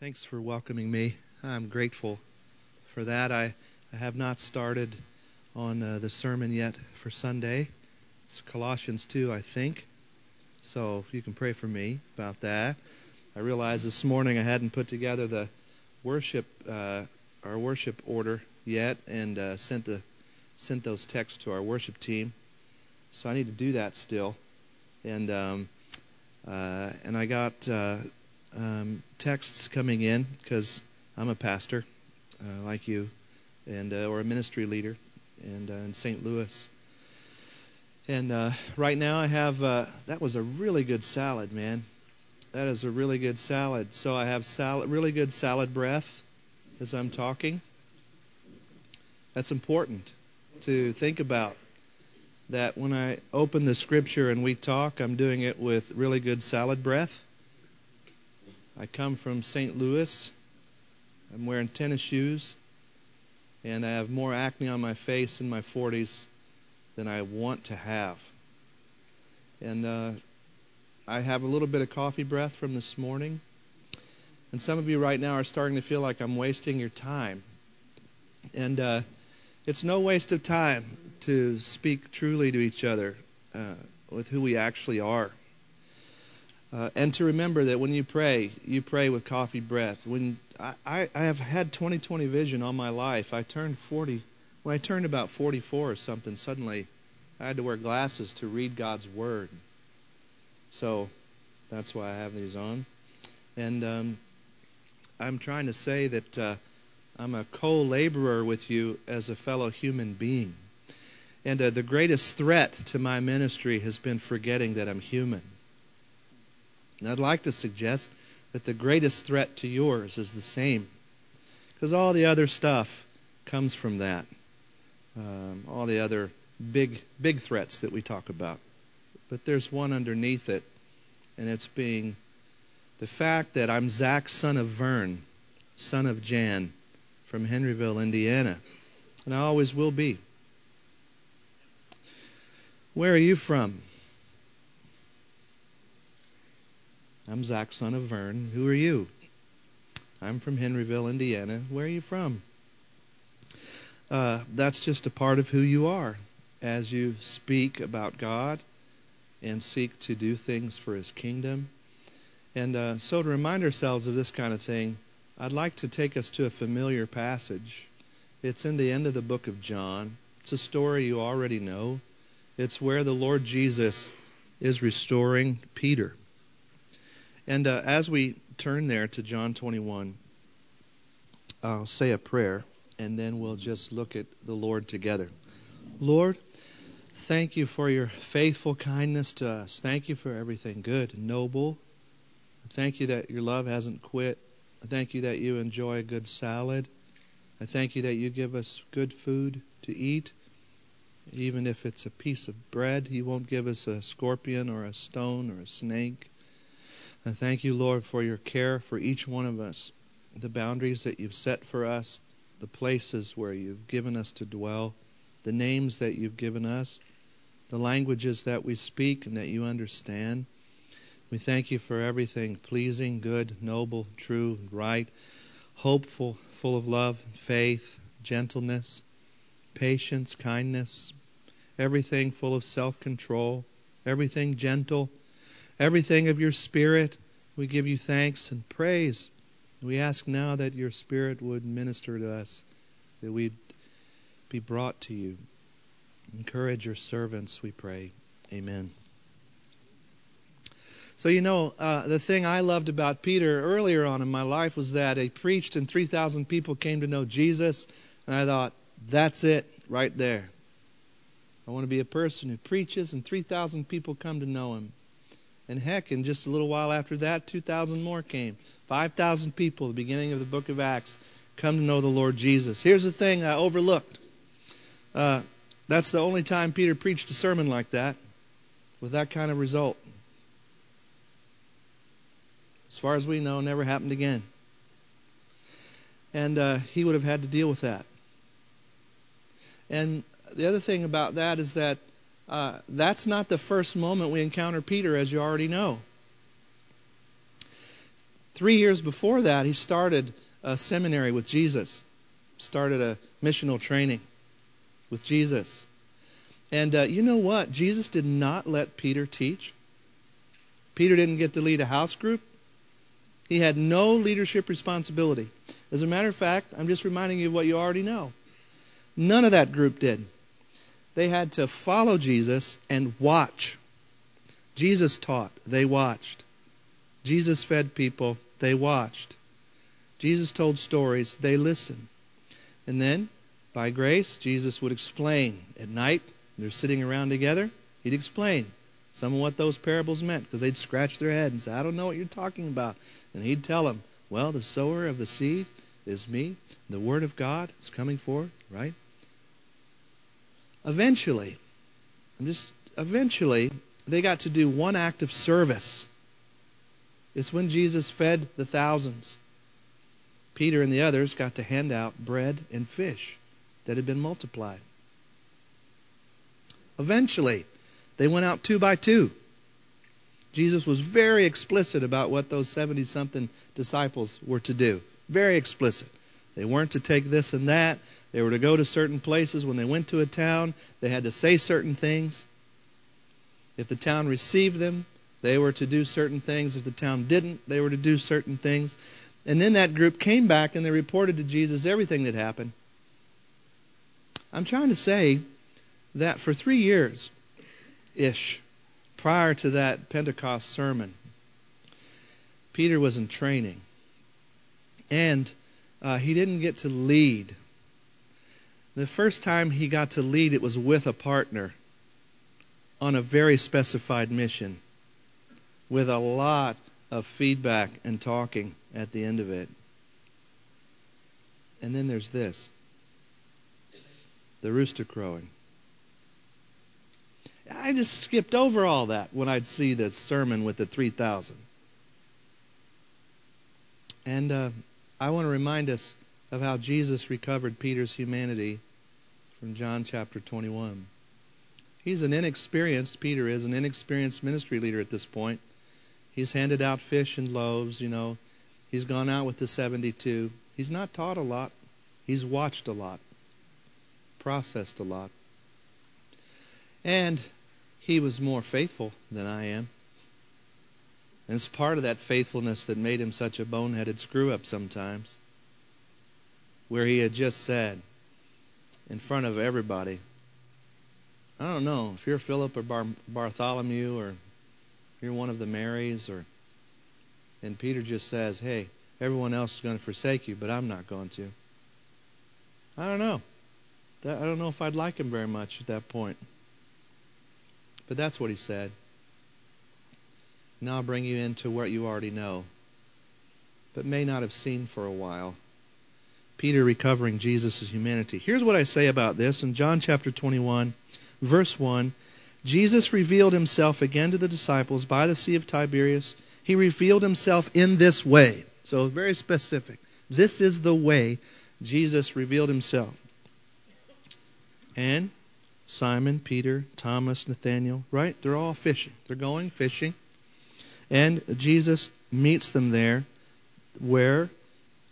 Thanks for welcoming me. I'm grateful for that. I, I have not started on uh, the sermon yet for Sunday. It's Colossians 2, I think. So you can pray for me about that. I realized this morning I hadn't put together the worship, uh, our worship order yet, and uh, sent the sent those texts to our worship team. So I need to do that still. And um, uh, and I got uh, um, texts coming in because I'm a pastor, uh, like you, and uh, or a ministry leader, and uh, in St. Louis. And uh, right now I have uh, that was a really good salad, man. That is a really good salad. So I have salad, really good salad breath as I'm talking. That's important to think about. That when I open the scripture and we talk, I'm doing it with really good salad breath I come from St. Louis. I'm wearing tennis shoes, and I have more acne on my face in my 40s than I want to have. And uh, I have a little bit of coffee breath from this morning. And some of you right now are starting to feel like I'm wasting your time. And uh, it's no waste of time to speak truly to each other uh, with who we actually are. Uh, and to remember that when you pray, you pray with coffee breath. When I, I have had 20/20 vision all my life, I turned 40. When I turned about 44 or something, suddenly I had to wear glasses to read God's word. So that's why I have these on. And um, I'm trying to say that uh, I'm a co-laborer with you as a fellow human being. And uh, the greatest threat to my ministry has been forgetting that I'm human. And I'd like to suggest that the greatest threat to yours is the same. Because all the other stuff comes from that. Um, all the other big, big threats that we talk about. But there's one underneath it, and it's being the fact that I'm Zack, son of Vern, son of Jan, from Henryville, Indiana. And I always will be. Where are you from? I'm Zack, son of Vern. Who are you? I'm from Henryville, Indiana. Where are you from? Uh, that's just a part of who you are as you speak about God and seek to do things for His kingdom. And uh, so, to remind ourselves of this kind of thing, I'd like to take us to a familiar passage. It's in the end of the book of John. It's a story you already know. It's where the Lord Jesus is restoring Peter. And uh, as we turn there to John 21, I'll say a prayer, and then we'll just look at the Lord together. Lord, thank you for your faithful kindness to us. Thank you for everything good and noble. Thank you that your love hasn't quit. Thank you that you enjoy a good salad. I thank you that you give us good food to eat. Even if it's a piece of bread, you won't give us a scorpion or a stone or a snake. I thank you, Lord, for your care for each one of us, the boundaries that you've set for us, the places where you've given us to dwell, the names that you've given us, the languages that we speak and that you understand. We thank you for everything pleasing, good, noble, true, right, hopeful, full of love, faith, gentleness, patience, kindness, everything full of self control, everything gentle everything of your Spirit. We give you thanks and praise. We ask now that your Spirit would minister to us, that we'd be brought to you. Encourage your servants, we pray. Amen. So, you know, uh, the thing I loved about Peter earlier on in my life was that he preached and 3,000 people came to know Jesus. And I thought, that's it right there. I want to be a person who preaches and 3,000 people come to know him. And heck, in just a little while after that, 2,000 more came. 5,000 people, the beginning of the book of Acts, come to know the Lord Jesus. Here's the thing I overlooked. Uh, that's the only time Peter preached a sermon like that with that kind of result. As far as we know, never happened again. And uh, he would have had to deal with that. And the other thing about that is that uh, that's not the first moment we encounter Peter, as you already know. Three years before that, he started a seminary with Jesus, started a missional training with Jesus. And uh, you know what? Jesus did not let Peter teach. Peter didn't get to lead a house group. He had no leadership responsibility. As a matter of fact, I'm just reminding you of what you already know. None of that group did. They had to follow Jesus and watch. Jesus taught, they watched. Jesus fed people, they watched. Jesus told stories, they listened. And then, by grace, Jesus would explain. At night, they're sitting around together, he'd explain some of what those parables meant because they'd scratch their head and say, I don't know what you're talking about. And he'd tell them, Well, the sower of the seed is me. The word of God is coming forth, right? Eventually, I'm just eventually they got to do one act of service. It's when Jesus fed the thousands. Peter and the others got to hand out bread and fish that had been multiplied. Eventually, they went out two by two. Jesus was very explicit about what those 70 something disciples were to do. Very explicit. They weren't to take this and that. They were to go to certain places. When they went to a town, they had to say certain things. If the town received them, they were to do certain things. If the town didn't, they were to do certain things. And then that group came back and they reported to Jesus everything that happened. I'm trying to say that for three years, ish prior to that Pentecost sermon. Peter was in training. And uh, he didn't get to lead. The first time he got to lead, it was with a partner on a very specified mission with a lot of feedback and talking at the end of it. And then there's this the rooster crowing. I just skipped over all that when I'd see the sermon with the 3,000. And uh, I want to remind us of how Jesus recovered Peter's humanity from John chapter 21. He's an inexperienced, Peter is an inexperienced ministry leader at this point. He's handed out fish and loaves, you know. He's gone out with the 72. He's not taught a lot. He's watched a lot, processed a lot. And he was more faithful than I am. And it's part of that faithfulness that made him such a boneheaded screw up sometimes. Where he had just said, in front of everybody, I don't know if you're Philip or Bar- Bartholomew or you're one of the Marys or and Peter just says, "Hey, everyone else is going to forsake you, but I'm not going to." I don't know. I don't know if I'd like him very much at that point. But that's what he said. Now bring you into what you already know, but may not have seen for a while. Peter recovering Jesus' humanity. Here's what I say about this in John chapter 21, verse 1. Jesus revealed himself again to the disciples by the Sea of Tiberias. He revealed himself in this way. So, very specific. This is the way Jesus revealed himself. And Simon, Peter, Thomas, Nathaniel, right? They're all fishing. They're going fishing. And Jesus meets them there where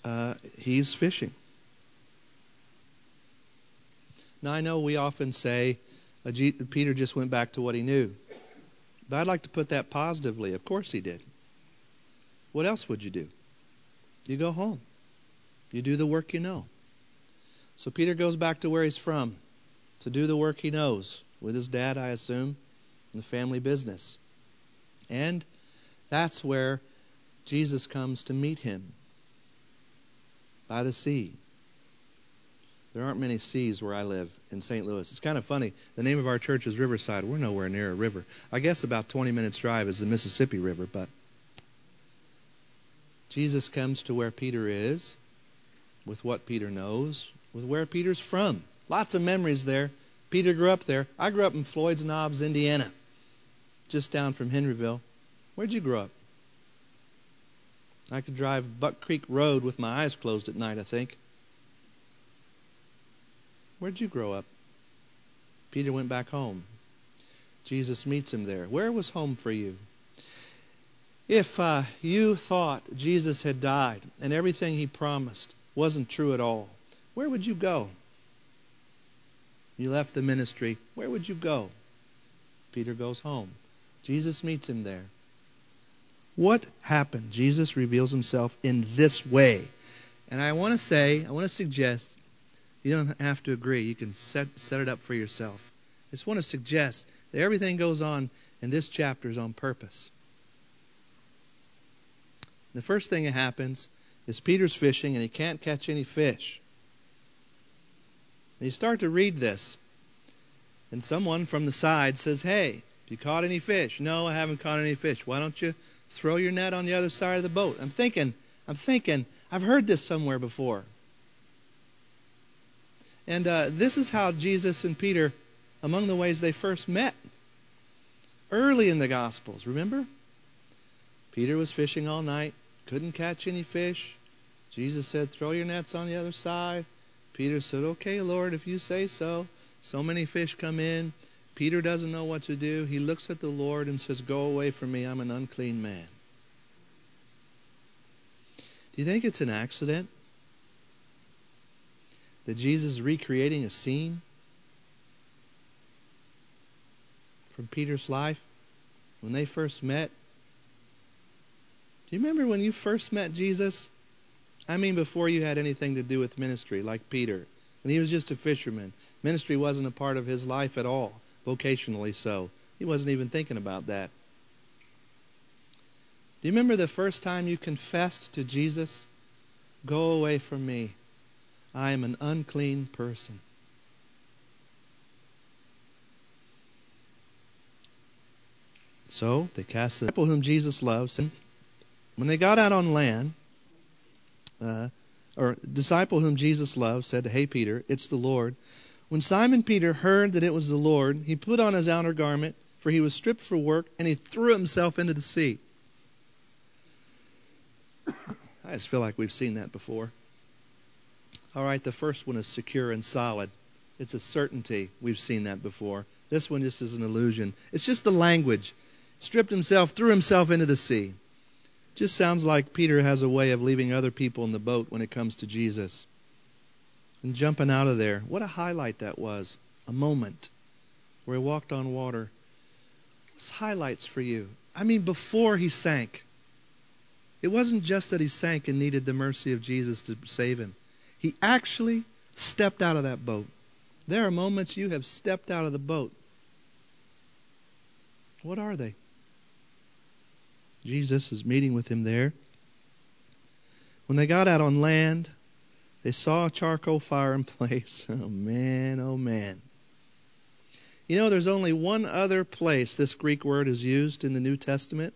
uh, he's fishing. Now, I know we often say uh, G- Peter just went back to what he knew. But I'd like to put that positively. Of course he did. What else would you do? You go home, you do the work you know. So Peter goes back to where he's from to do the work he knows with his dad, I assume, in the family business. And that's where Jesus comes to meet him by the sea. There aren't many seas where I live in St. Louis. It's kind of funny. The name of our church is Riverside. We're nowhere near a river. I guess about 20 minutes drive is the Mississippi River, but Jesus comes to where Peter is with what Peter knows, with where Peter's from. Lots of memories there. Peter grew up there. I grew up in Floyd's Knobs, Indiana, just down from Henryville. Where'd you grow up? I could drive Buck Creek Road with my eyes closed at night, I think. Where'd you grow up? Peter went back home. Jesus meets him there. Where was home for you? If uh, you thought Jesus had died and everything he promised wasn't true at all, where would you go? You left the ministry. Where would you go? Peter goes home. Jesus meets him there. What happened? Jesus reveals himself in this way. And I want to say, I want to suggest, you don't have to agree. You can set, set it up for yourself. I just want to suggest that everything goes on in this chapter is on purpose. The first thing that happens is Peter's fishing and he can't catch any fish. And you start to read this, and someone from the side says, Hey, you caught any fish? No, I haven't caught any fish. Why don't you throw your net on the other side of the boat? I'm thinking, I'm thinking, I've heard this somewhere before. And uh, this is how Jesus and Peter, among the ways they first met. Early in the Gospels, remember? Peter was fishing all night, couldn't catch any fish. Jesus said, Throw your nets on the other side. Peter said, Okay, Lord, if you say so. So many fish come in. Peter doesn't know what to do. He looks at the Lord and says, Go away from me. I'm an unclean man. Do you think it's an accident that Jesus is recreating a scene from Peter's life when they first met? Do you remember when you first met Jesus? I mean, before you had anything to do with ministry, like Peter, when he was just a fisherman. Ministry wasn't a part of his life at all, vocationally so. He wasn't even thinking about that. Do you remember the first time you confessed to Jesus? Go away from me. I am an unclean person. So they cast the disciple whom Jesus loves. And when they got out on land, uh, or disciple whom Jesus loved said, Hey, Peter, it's the Lord. When Simon Peter heard that it was the Lord, he put on his outer garment, for he was stripped for work, and he threw himself into the sea. I just feel like we've seen that before. All right, the first one is secure and solid. It's a certainty. We've seen that before. This one just is an illusion. It's just the language. Stripped himself, threw himself into the sea. Just sounds like Peter has a way of leaving other people in the boat when it comes to Jesus. And jumping out of there. What a highlight that was. A moment where he walked on water. What's highlights for you? I mean, before he sank. It wasn't just that he sank and needed the mercy of Jesus to save him. He actually stepped out of that boat. There are moments you have stepped out of the boat. What are they? Jesus is meeting with him there. When they got out on land, they saw a charcoal fire in place. Oh, man, oh, man. You know, there's only one other place this Greek word is used in the New Testament.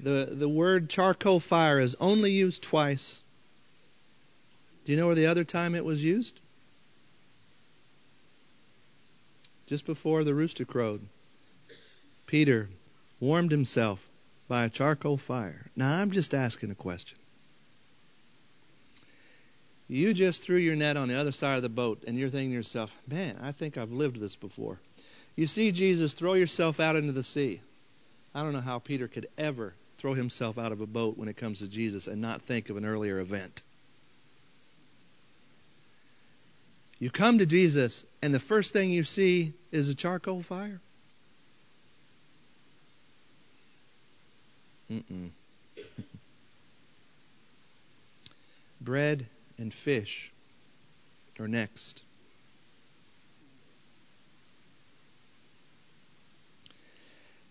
The, the word charcoal fire is only used twice. Do you know where the other time it was used? Just before the rooster crowed. Peter warmed himself by a charcoal fire. Now, I'm just asking a question. You just threw your net on the other side of the boat, and you're thinking to yourself, man, I think I've lived this before. You see Jesus throw yourself out into the sea. I don't know how Peter could ever throw himself out of a boat when it comes to Jesus and not think of an earlier event. You come to Jesus, and the first thing you see is a charcoal fire. Bread and fish are next.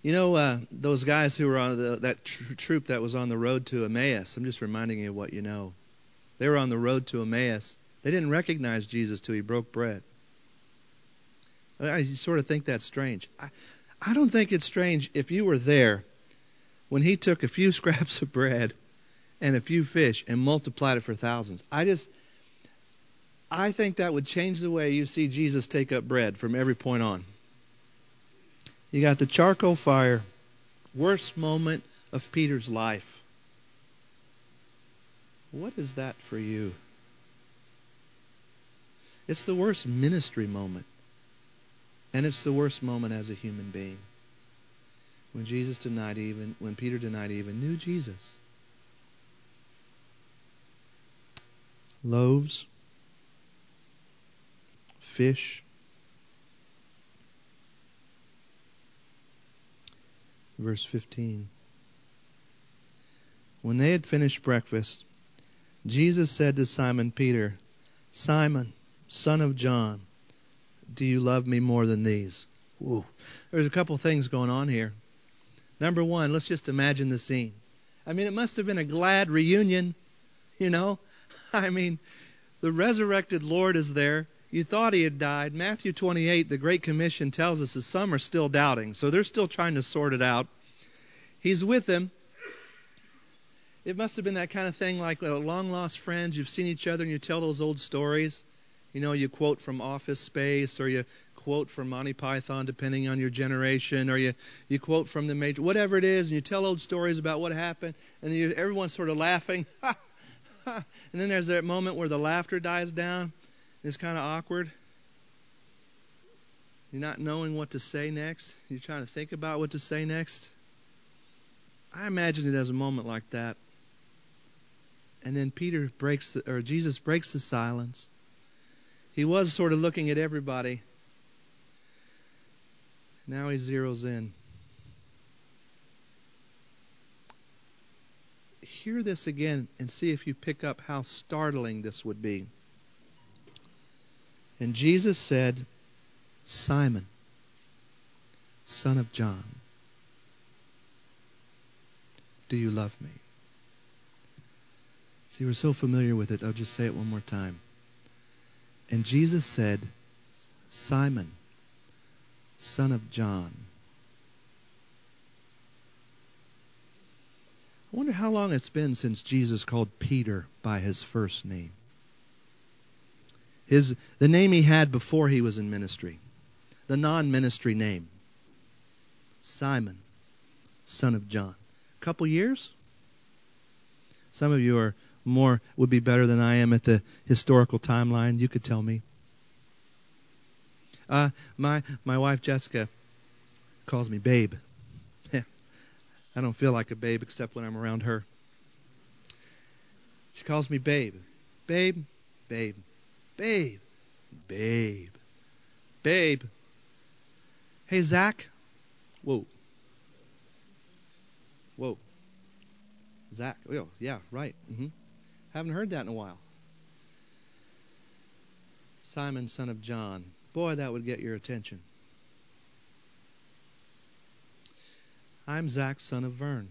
You know uh, those guys who were on the, that tr- troop that was on the road to Emmaus. I'm just reminding you of what you know. They were on the road to Emmaus. They didn't recognize Jesus till he broke bread. I sort of think that's strange. I, I don't think it's strange if you were there when he took a few scraps of bread and a few fish and multiplied it for thousands. I just I think that would change the way you see Jesus take up bread from every point on. You got the charcoal fire, worst moment of Peter's life. What is that for you? It's the worst ministry moment. And it's the worst moment as a human being. when Jesus denied even when Peter denied even knew Jesus. Loaves, fish, verse 15. When they had finished breakfast, Jesus said to Simon Peter, Simon, son of John, do you love me more than these? Whoa. There's a couple things going on here. Number one, let's just imagine the scene. I mean, it must have been a glad reunion, you know? I mean, the resurrected Lord is there. You thought he had died. Matthew 28, the Great Commission tells us that some are still doubting, so they're still trying to sort it out. He's with them. It must have been that kind of thing like uh, long lost friends. You've seen each other and you tell those old stories. You know, you quote from Office Space or you quote from Monty Python, depending on your generation, or you, you quote from the major, whatever it is, and you tell old stories about what happened, and you, everyone's sort of laughing. and then there's that moment where the laughter dies down. It's kind of awkward. You're not knowing what to say next. You're trying to think about what to say next. I imagine it as a moment like that. And then Peter breaks, or Jesus breaks the silence. He was sort of looking at everybody. Now he zeroes in. Hear this again and see if you pick up how startling this would be. And Jesus said, Simon, son of John. Do you love me? See, we're so familiar with it. I'll just say it one more time. And Jesus said, Simon, son of John. I wonder how long it's been since Jesus called Peter by his first name. His the name he had before he was in ministry. The non-ministry name. Simon, son of John A couple years. Some of you are more would be better than I am at the historical timeline. You could tell me. Uh, my my wife Jessica calls me babe. I don't feel like a babe except when I'm around her. She calls me babe, babe, babe, babe, babe, babe. Hey Zack. Whoa. Whoa. Zack. Oh, yeah, right. Mm-hmm. Haven't heard that in a while. Simon, son of John. Boy, that would get your attention. I'm Zack, son of Vern.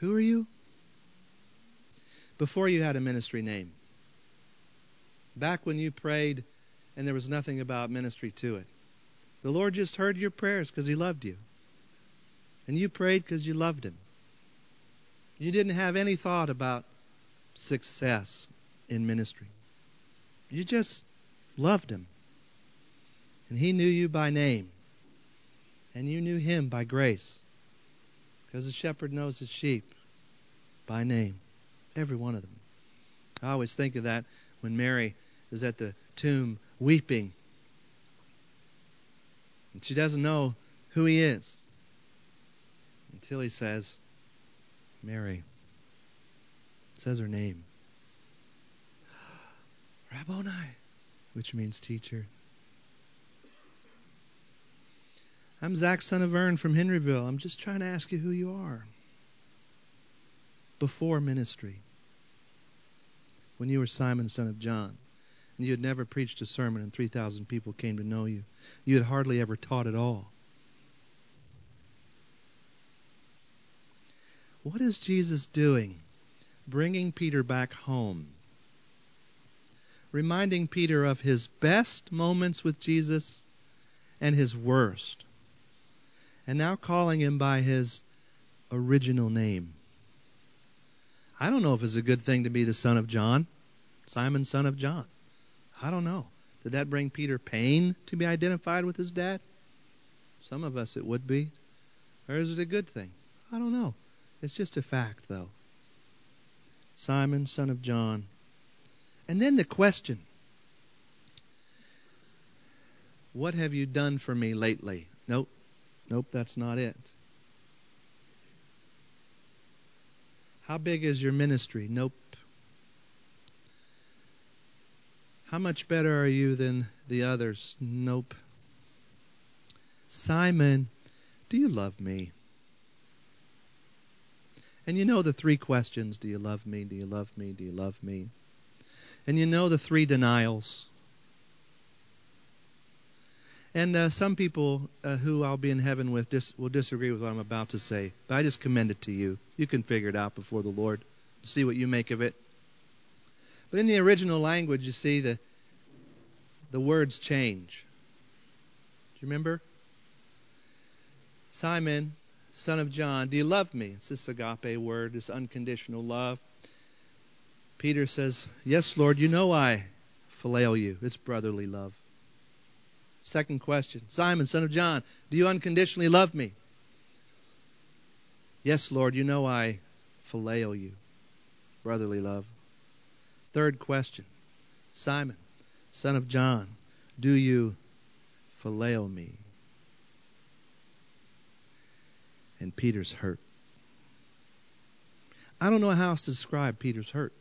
Who are you? Before you had a ministry name. Back when you prayed and there was nothing about ministry to it. The Lord just heard your prayers because He loved you. And you prayed because you loved him. You didn't have any thought about success in ministry. You just loved him. And he knew you by name. And you knew him by grace. Because the shepherd knows his sheep by name. Every one of them. I always think of that when Mary is at the tomb weeping. And she doesn't know who he is until he says, Mary. Says her name. Rabboni, which means teacher. I'm Zack, son of Vern from Henryville. I'm just trying to ask you who you are. Before ministry, when you were Simon, son of John, and you had never preached a sermon and 3,000 people came to know you, you had hardly ever taught at all. What is Jesus doing? Bringing Peter back home. Reminding Peter of his best moments with Jesus and his worst. And now calling him by his original name. I don't know if it's a good thing to be the son of John, Simon, son of John. I don't know. Did that bring Peter pain to be identified with his dad? Some of us it would be. Or is it a good thing? I don't know. It's just a fact, though. Simon, son of John. And then the question What have you done for me lately? Nope. Nope, that's not it. How big is your ministry? Nope. How much better are you than the others? Nope. Simon, do you love me? And you know the three questions Do you love me? Do you love me? Do you love me? And you know the three denials. And uh, some people uh, who I'll be in heaven with dis- will disagree with what I'm about to say, but I just commend it to you. You can figure it out before the Lord. See what you make of it. But in the original language, you see the the words change. Do you remember? Simon, son of John, do you love me? It's this agape word, this unconditional love. Peter says, Yes, Lord, you know I phileo you. It's brotherly love. Second question Simon, son of John, do you unconditionally love me? Yes, Lord, you know I phileo you. Brotherly love. Third question Simon, son of John, do you phileo me? And Peter's hurt. I don't know how else to describe Peter's hurt.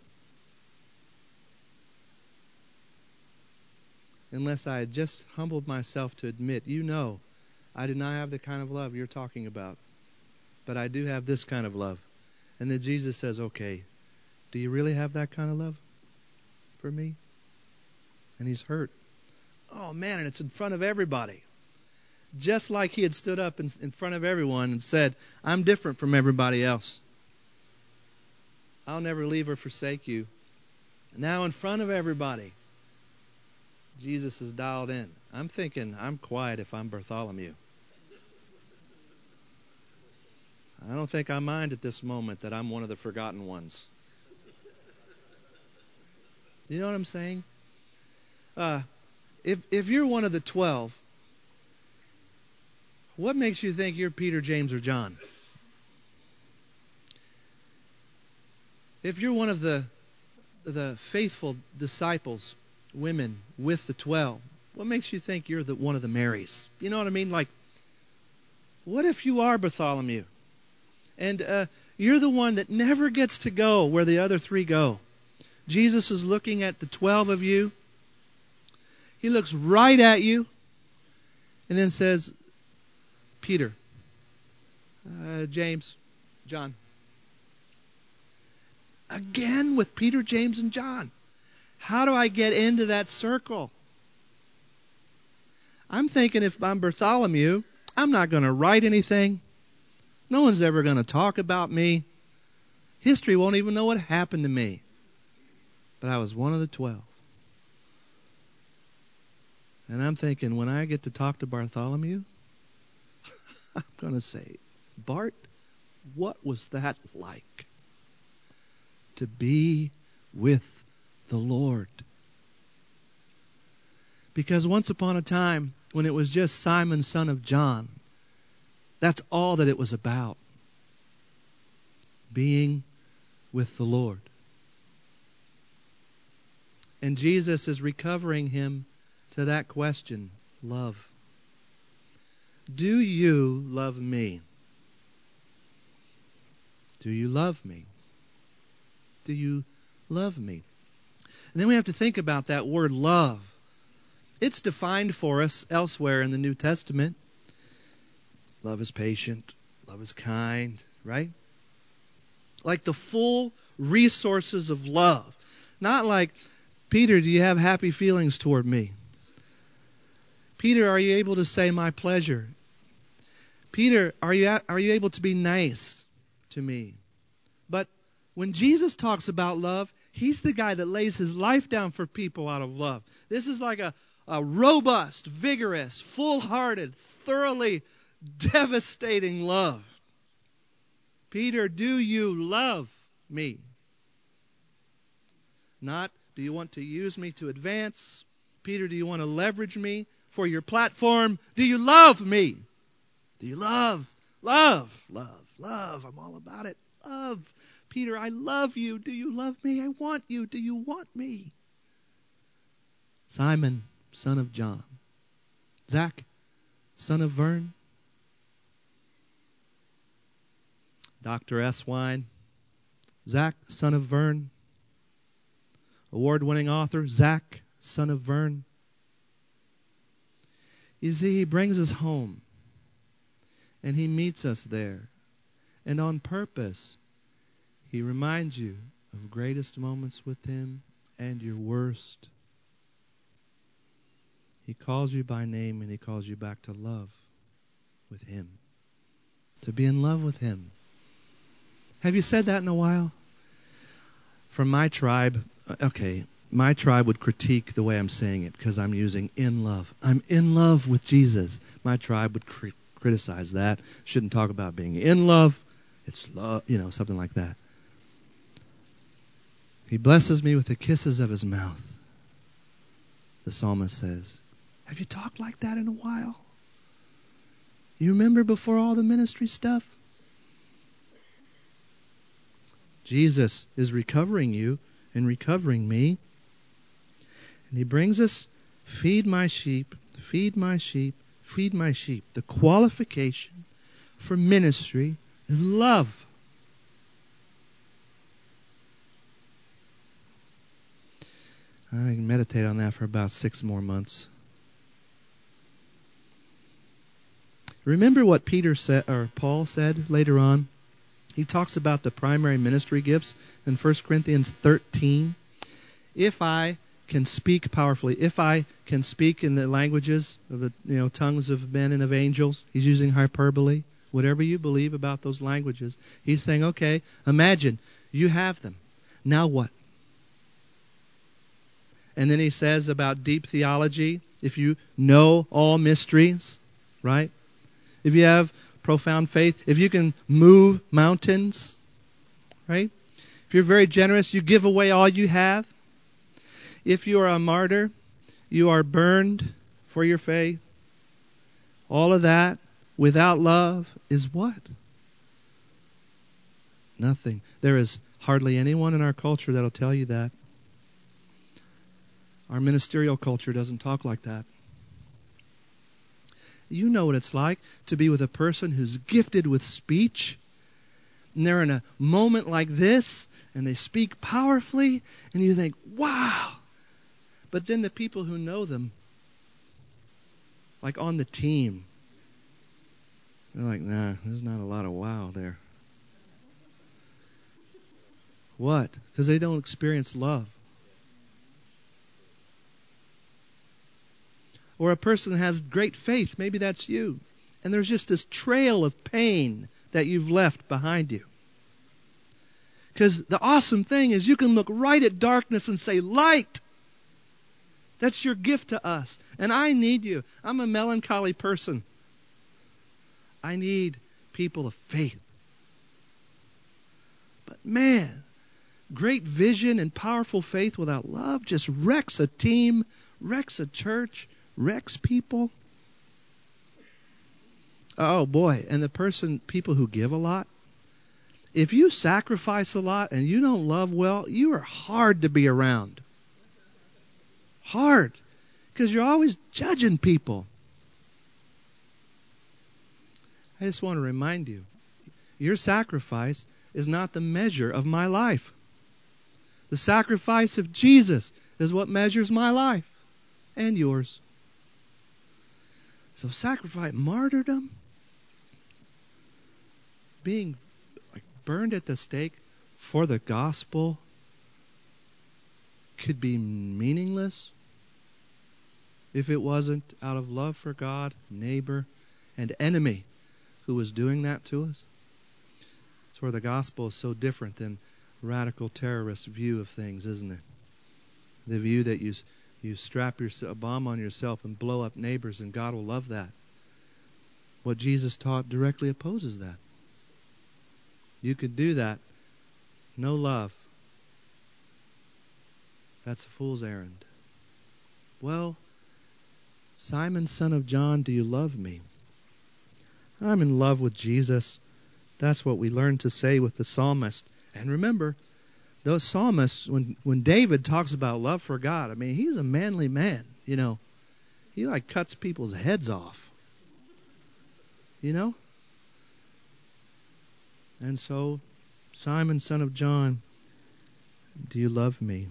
Unless I had just humbled myself to admit, you know, I do not have the kind of love you're talking about, but I do have this kind of love. And then Jesus says, okay, do you really have that kind of love for me? And he's hurt. Oh, man, and it's in front of everybody just like he had stood up in, in front of everyone and said, I'm different from everybody else. I'll never leave or forsake you. Now, in front of everybody, Jesus is dialed in. I'm thinking, I'm quiet if I'm Bartholomew. I don't think I mind at this moment that I'm one of the forgotten ones. You know what I'm saying? Uh, if if you're one of the twelve, what makes you think you're Peter, James, or John? If you're one of the the faithful disciples, women with the twelve, what makes you think you're the one of the Marys? You know what I mean? Like, what if you are Bartholomew, and uh, you're the one that never gets to go where the other three go? Jesus is looking at the twelve of you. He looks right at you, and then says, Peter, uh, James, John. Again with Peter, James, and John. How do I get into that circle? I'm thinking if I'm Bartholomew, I'm not going to write anything. No one's ever going to talk about me. History won't even know what happened to me. But I was one of the twelve. And I'm thinking, when I get to talk to Bartholomew, I'm going to say, Bart, what was that like? To be with the Lord. Because once upon a time, when it was just Simon, son of John, that's all that it was about. Being with the Lord. And Jesus is recovering him to that question love. Do you love me? Do you love me? Do you love me? And then we have to think about that word love. It's defined for us elsewhere in the New Testament. Love is patient, love is kind, right? Like the full resources of love. Not like, Peter, do you have happy feelings toward me? Peter, are you able to say my pleasure? Peter, are you, are you able to be nice to me? But when Jesus talks about love, he's the guy that lays his life down for people out of love. This is like a, a robust, vigorous, full hearted, thoroughly devastating love. Peter, do you love me? Not, do you want to use me to advance? Peter, do you want to leverage me for your platform? Do you love me? Do you love? Love, love, love. I'm all about it. Love. Peter, I love you. Do you love me? I want you. Do you want me? Simon, son of John. Zack, son of Vern. Dr. S. Wine, Zack, son of Vern, award winning author, Zack, son of Vern. You see, he brings us home and he meets us there. And on purpose, he reminds you of greatest moments with him and your worst. He calls you by name and he calls you back to love with him. To be in love with him. Have you said that in a while? From my tribe, okay, my tribe would critique the way I'm saying it because I'm using in love. I'm in love with Jesus. My tribe would cri- criticize that. Shouldn't talk about being in love. It's love, you know, something like that. He blesses me with the kisses of his mouth. The psalmist says, Have you talked like that in a while? You remember before all the ministry stuff? Jesus is recovering you and recovering me. And he brings us feed my sheep, feed my sheep, feed my sheep. The qualification for ministry is love. I can meditate on that for about six more months. Remember what Peter said or Paul said later on? He talks about the primary ministry gifts in 1 Corinthians 13. If I can speak powerfully, if I can speak in the languages of the you know tongues of men and of angels, he's using hyperbole. Whatever you believe about those languages, he's saying, okay, imagine you have them. Now what? And then he says about deep theology, if you know all mysteries, right? If you have profound faith, if you can move mountains, right? If you're very generous, you give away all you have. If you are a martyr, you are burned for your faith. All of that without love is what? Nothing. There is hardly anyone in our culture that'll tell you that. Our ministerial culture doesn't talk like that. You know what it's like to be with a person who's gifted with speech, and they're in a moment like this, and they speak powerfully, and you think, wow. But then the people who know them, like on the team, they're like, nah, there's not a lot of wow there. What? Because they don't experience love. Or a person has great faith, maybe that's you, and there's just this trail of pain that you've left behind you. Because the awesome thing is you can look right at darkness and say, Light! That's your gift to us. And I need you. I'm a melancholy person. I need people of faith. But man, great vision and powerful faith without love just wrecks a team, wrecks a church, wrecks people. Oh boy, and the person people who give a lot, if you sacrifice a lot and you don't love well, you are hard to be around. Hard. Because you're always judging people. I just want to remind you your sacrifice is not the measure of my life. The sacrifice of Jesus is what measures my life and yours. So sacrifice martyrdom, being burned at the stake for the gospel could be meaningless if it wasn't out of love for God, neighbor, and enemy who was doing that to us. That's where the gospel is so different than radical terrorist view of things, isn't it? The view that you you strap your, a bomb on yourself and blow up neighbors, and God will love that. What Jesus taught directly opposes that. You could do that. No love. That's a fool's errand. Well, Simon, son of John, do you love me? I'm in love with Jesus. That's what we learn to say with the psalmist. And remember, those psalmists, when, when David talks about love for God, I mean, he's a manly man, you know. He like cuts people's heads off. You know? And so, Simon, son of John, do you love me?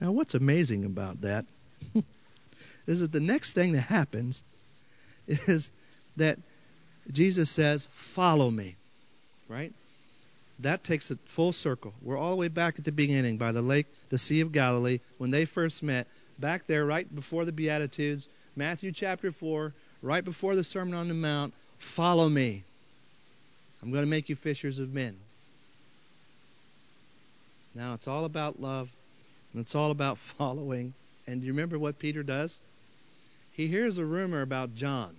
Now, what's amazing about that is that the next thing that happens is that Jesus says, Follow me. Right? That takes it full circle. We're all the way back at the beginning by the lake, the Sea of Galilee, when they first met. Back there, right before the Beatitudes, Matthew chapter 4, right before the Sermon on the Mount. Follow me. I'm going to make you fishers of men. Now, it's all about love, and it's all about following. And do you remember what Peter does? He hears a rumor about John.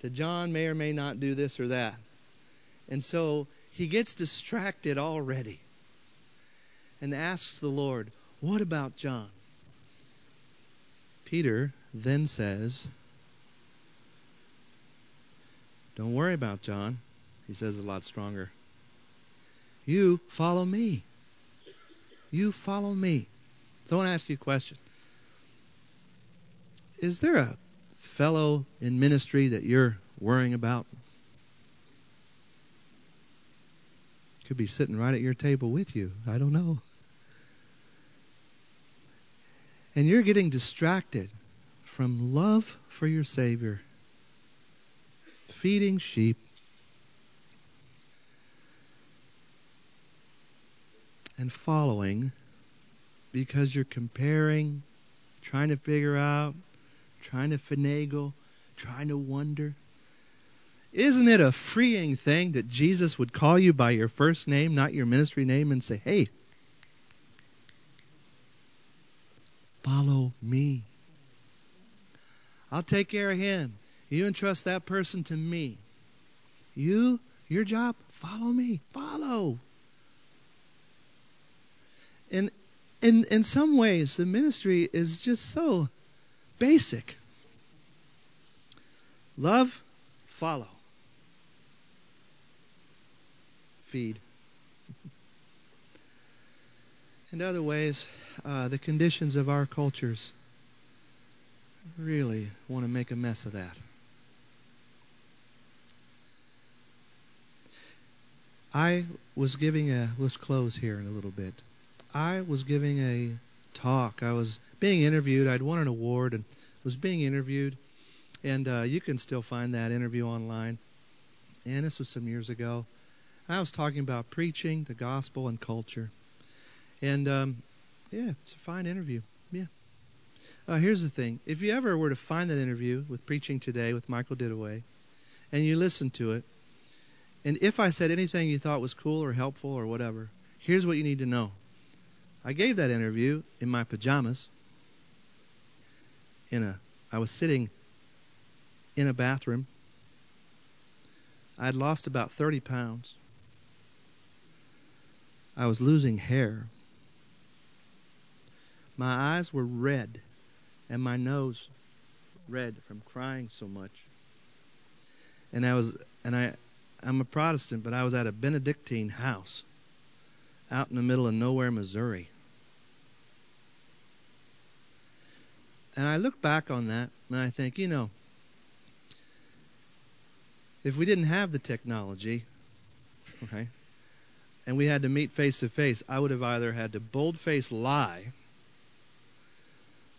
That John may or may not do this or that. And so he gets distracted already and asks the Lord, What about John? Peter then says, Don't worry about John. He says a lot stronger. You follow me. You follow me. So I want to ask you a question. Is there a fellow in ministry that you're worrying about? Could be sitting right at your table with you. I don't know. And you're getting distracted from love for your Savior, feeding sheep, and following because you're comparing, trying to figure out, trying to finagle, trying to wonder. Isn't it a freeing thing that Jesus would call you by your first name, not your ministry name, and say, hey, follow me? I'll take care of him. You entrust that person to me. You, your job, follow me. Follow. And in in some ways the ministry is just so basic. Love, follow. feed. In other ways, uh, the conditions of our cultures really want to make a mess of that. I was giving a, let's close here in a little bit. I was giving a talk. I was being interviewed. I'd won an award and was being interviewed. And uh, you can still find that interview online. And this was some years ago. I was talking about preaching, the gospel, and culture. And um, yeah, it's a fine interview. Yeah. Uh, here's the thing: if you ever were to find that interview with Preaching Today with Michael Didaway, and you listen to it, and if I said anything you thought was cool or helpful or whatever, here's what you need to know. I gave that interview in my pajamas. In a, I was sitting in a bathroom. I had lost about 30 pounds. I was losing hair. My eyes were red and my nose red from crying so much. And I was and I I'm a Protestant, but I was at a Benedictine house out in the middle of nowhere, Missouri. And I look back on that and I think, you know, if we didn't have the technology, okay, and we had to meet face to face, I would have either had to boldface lie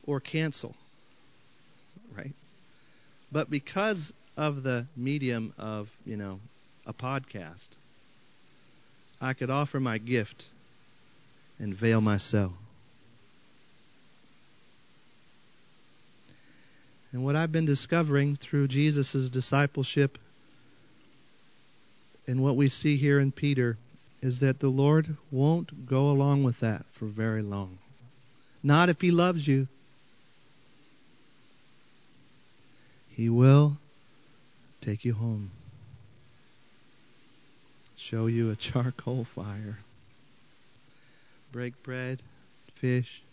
or cancel. Right? But because of the medium of, you know, a podcast, I could offer my gift and veil myself. And what I've been discovering through Jesus' discipleship and what we see here in Peter is that the Lord won't go along with that for very long. Not if He loves you. He will take you home, show you a charcoal fire, break bread, fish,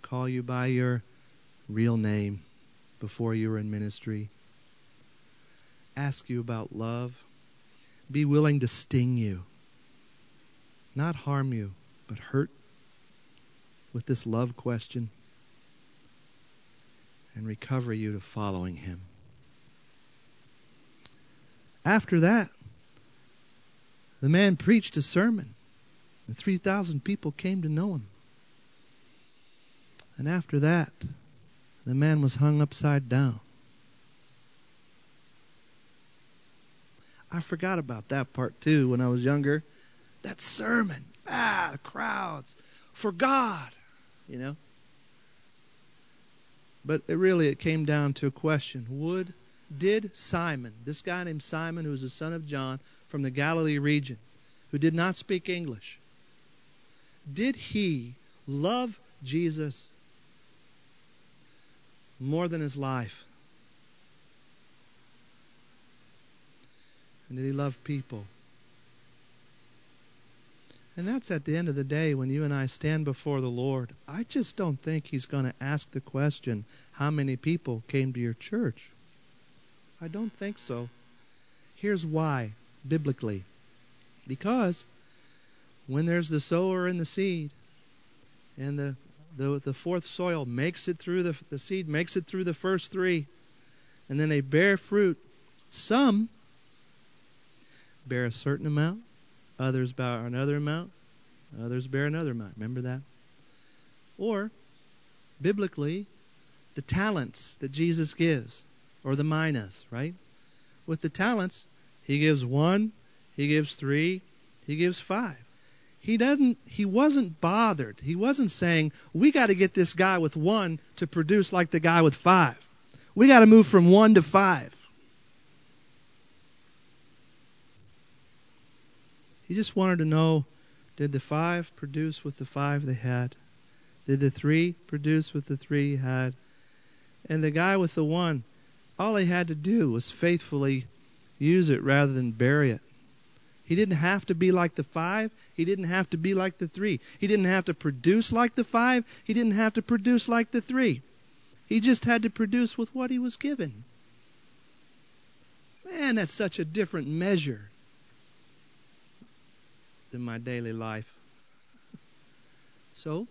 call you by your real name before you were in ministry, ask you about love be willing to sting you, not harm you, but hurt with this love question and recover you to following Him. After that, the man preached a sermon, and 3,000 people came to know him. And after that, the man was hung upside down. I forgot about that part too when I was younger. That sermon, ah, the crowds for God, you know. But it really it came down to a question: Would did Simon, this guy named Simon, who was the son of John from the Galilee region, who did not speak English, did he love Jesus more than his life? And did he love people? And that's at the end of the day when you and I stand before the Lord. I just don't think he's going to ask the question, How many people came to your church? I don't think so. Here's why, biblically. Because when there's the sower and the seed, and the the, the fourth soil makes it through the, the seed makes it through the first three, and then they bear fruit. Some bear a certain amount, others bear another amount, others bear another amount. Remember that? Or, biblically, the talents that Jesus gives, or the minas, right? With the talents, he gives one, he gives three, he gives five. He doesn't he wasn't bothered. He wasn't saying, "We got to get this guy with one to produce like the guy with five. We got to move from 1 to 5." He just wanted to know did the five produce with the five they had? Did the three produce with the three he had? And the guy with the one, all he had to do was faithfully use it rather than bury it. He didn't have to be like the five. He didn't have to be like the three. He didn't have to produce like the five. He didn't have to produce like the three. He just had to produce with what he was given. Man, that's such a different measure than my daily life. So,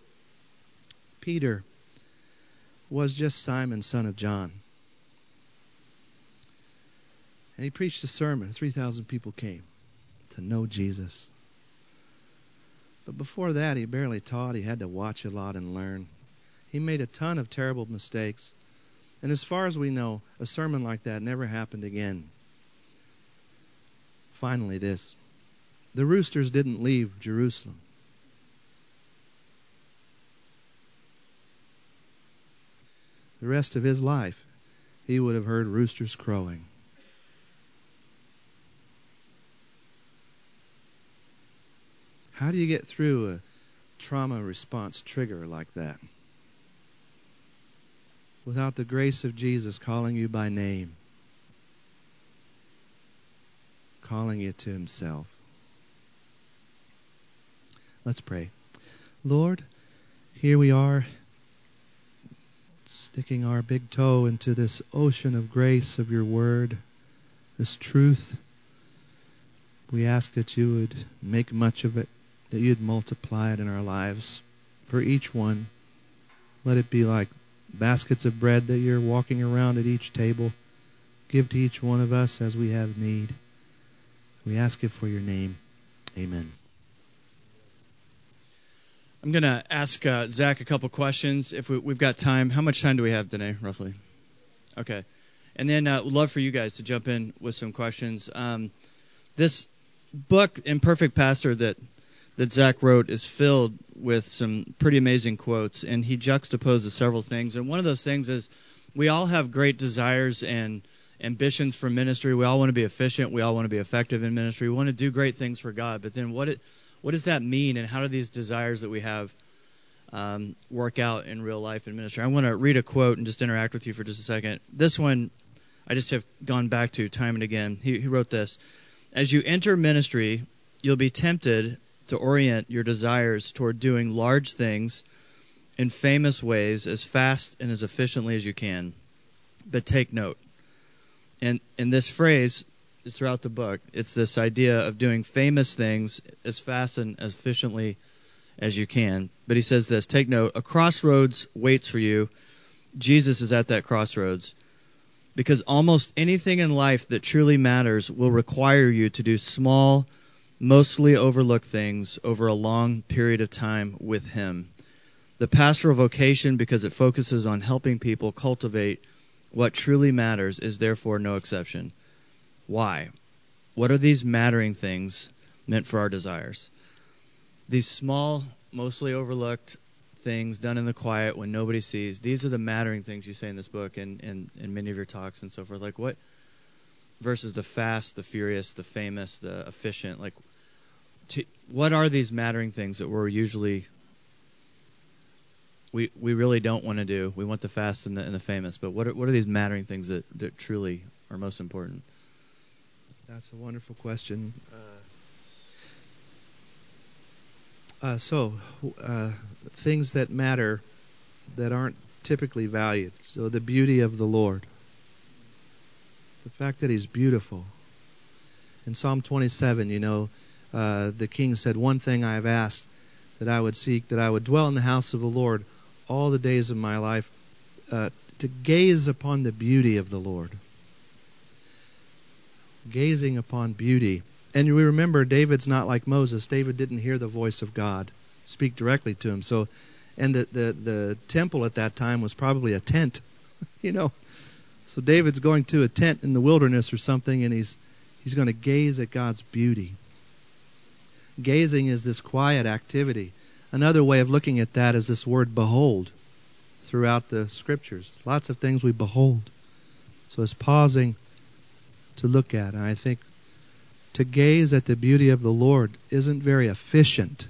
Peter was just Simon, son of John. And he preached a sermon. 3,000 people came to know Jesus. But before that, he barely taught. He had to watch a lot and learn. He made a ton of terrible mistakes. And as far as we know, a sermon like that never happened again. Finally, this the roosters didn't leave Jerusalem. The rest of his life, he would have heard roosters crowing. How do you get through a trauma response trigger like that? Without the grace of Jesus calling you by name, calling you to himself. Let's pray. Lord, here we are, sticking our big toe into this ocean of grace of your word, this truth. We ask that you would make much of it, that you'd multiply it in our lives for each one. Let it be like baskets of bread that you're walking around at each table. Give to each one of us as we have need. We ask it for your name. Amen. I'm going to ask uh, Zack a couple questions if we, have got time. How much time do we have today, roughly? Okay. And then uh, would love for you guys to jump in with some questions. Um, this book, Imperfect Pastor, that that Zack wrote is filled with some pretty amazing quotes, and he juxtaposes several things. And one of those things is we all have great desires and ambitions for ministry. We all want to be efficient. We all want to be effective in ministry. We want to do great things for God. But then what it what does that mean, and how do these desires that we have um, work out in real life in ministry? I want to read a quote and just interact with you for just a second. This one I just have gone back to time and again. He, he wrote this As you enter ministry, you'll be tempted to orient your desires toward doing large things in famous ways as fast and as efficiently as you can. But take note. And in this phrase, is throughout the book. It's this idea of doing famous things as fast and as efficiently as you can. But he says this take note, a crossroads waits for you. Jesus is at that crossroads. because almost anything in life that truly matters will require you to do small, mostly overlook things over a long period of time with Him. The pastoral vocation, because it focuses on helping people cultivate what truly matters, is therefore no exception. Why? What are these mattering things meant for our desires? These small, mostly overlooked things done in the quiet when nobody sees. These are the mattering things you say in this book and in, in many of your talks and so forth. Like what versus the fast, the furious, the famous, the efficient. Like, to, what are these mattering things that we're usually we we really don't want to do? We want the fast and the, and the famous, but what are, what are these mattering things that, that truly are most important? That's a wonderful question. Uh, uh, so, uh, things that matter that aren't typically valued. So, the beauty of the Lord, the fact that He's beautiful. In Psalm 27, you know, uh, the king said, One thing I have asked that I would seek, that I would dwell in the house of the Lord all the days of my life, uh, to gaze upon the beauty of the Lord. Gazing upon beauty. And we remember David's not like Moses. David didn't hear the voice of God speak directly to him. So, and the the, the temple at that time was probably a tent, you know. So David's going to a tent in the wilderness or something, and he's he's going to gaze at God's beauty. Gazing is this quiet activity. Another way of looking at that is this word behold throughout the scriptures. Lots of things we behold. So it's pausing to look at. And I think to gaze at the beauty of the Lord isn't very efficient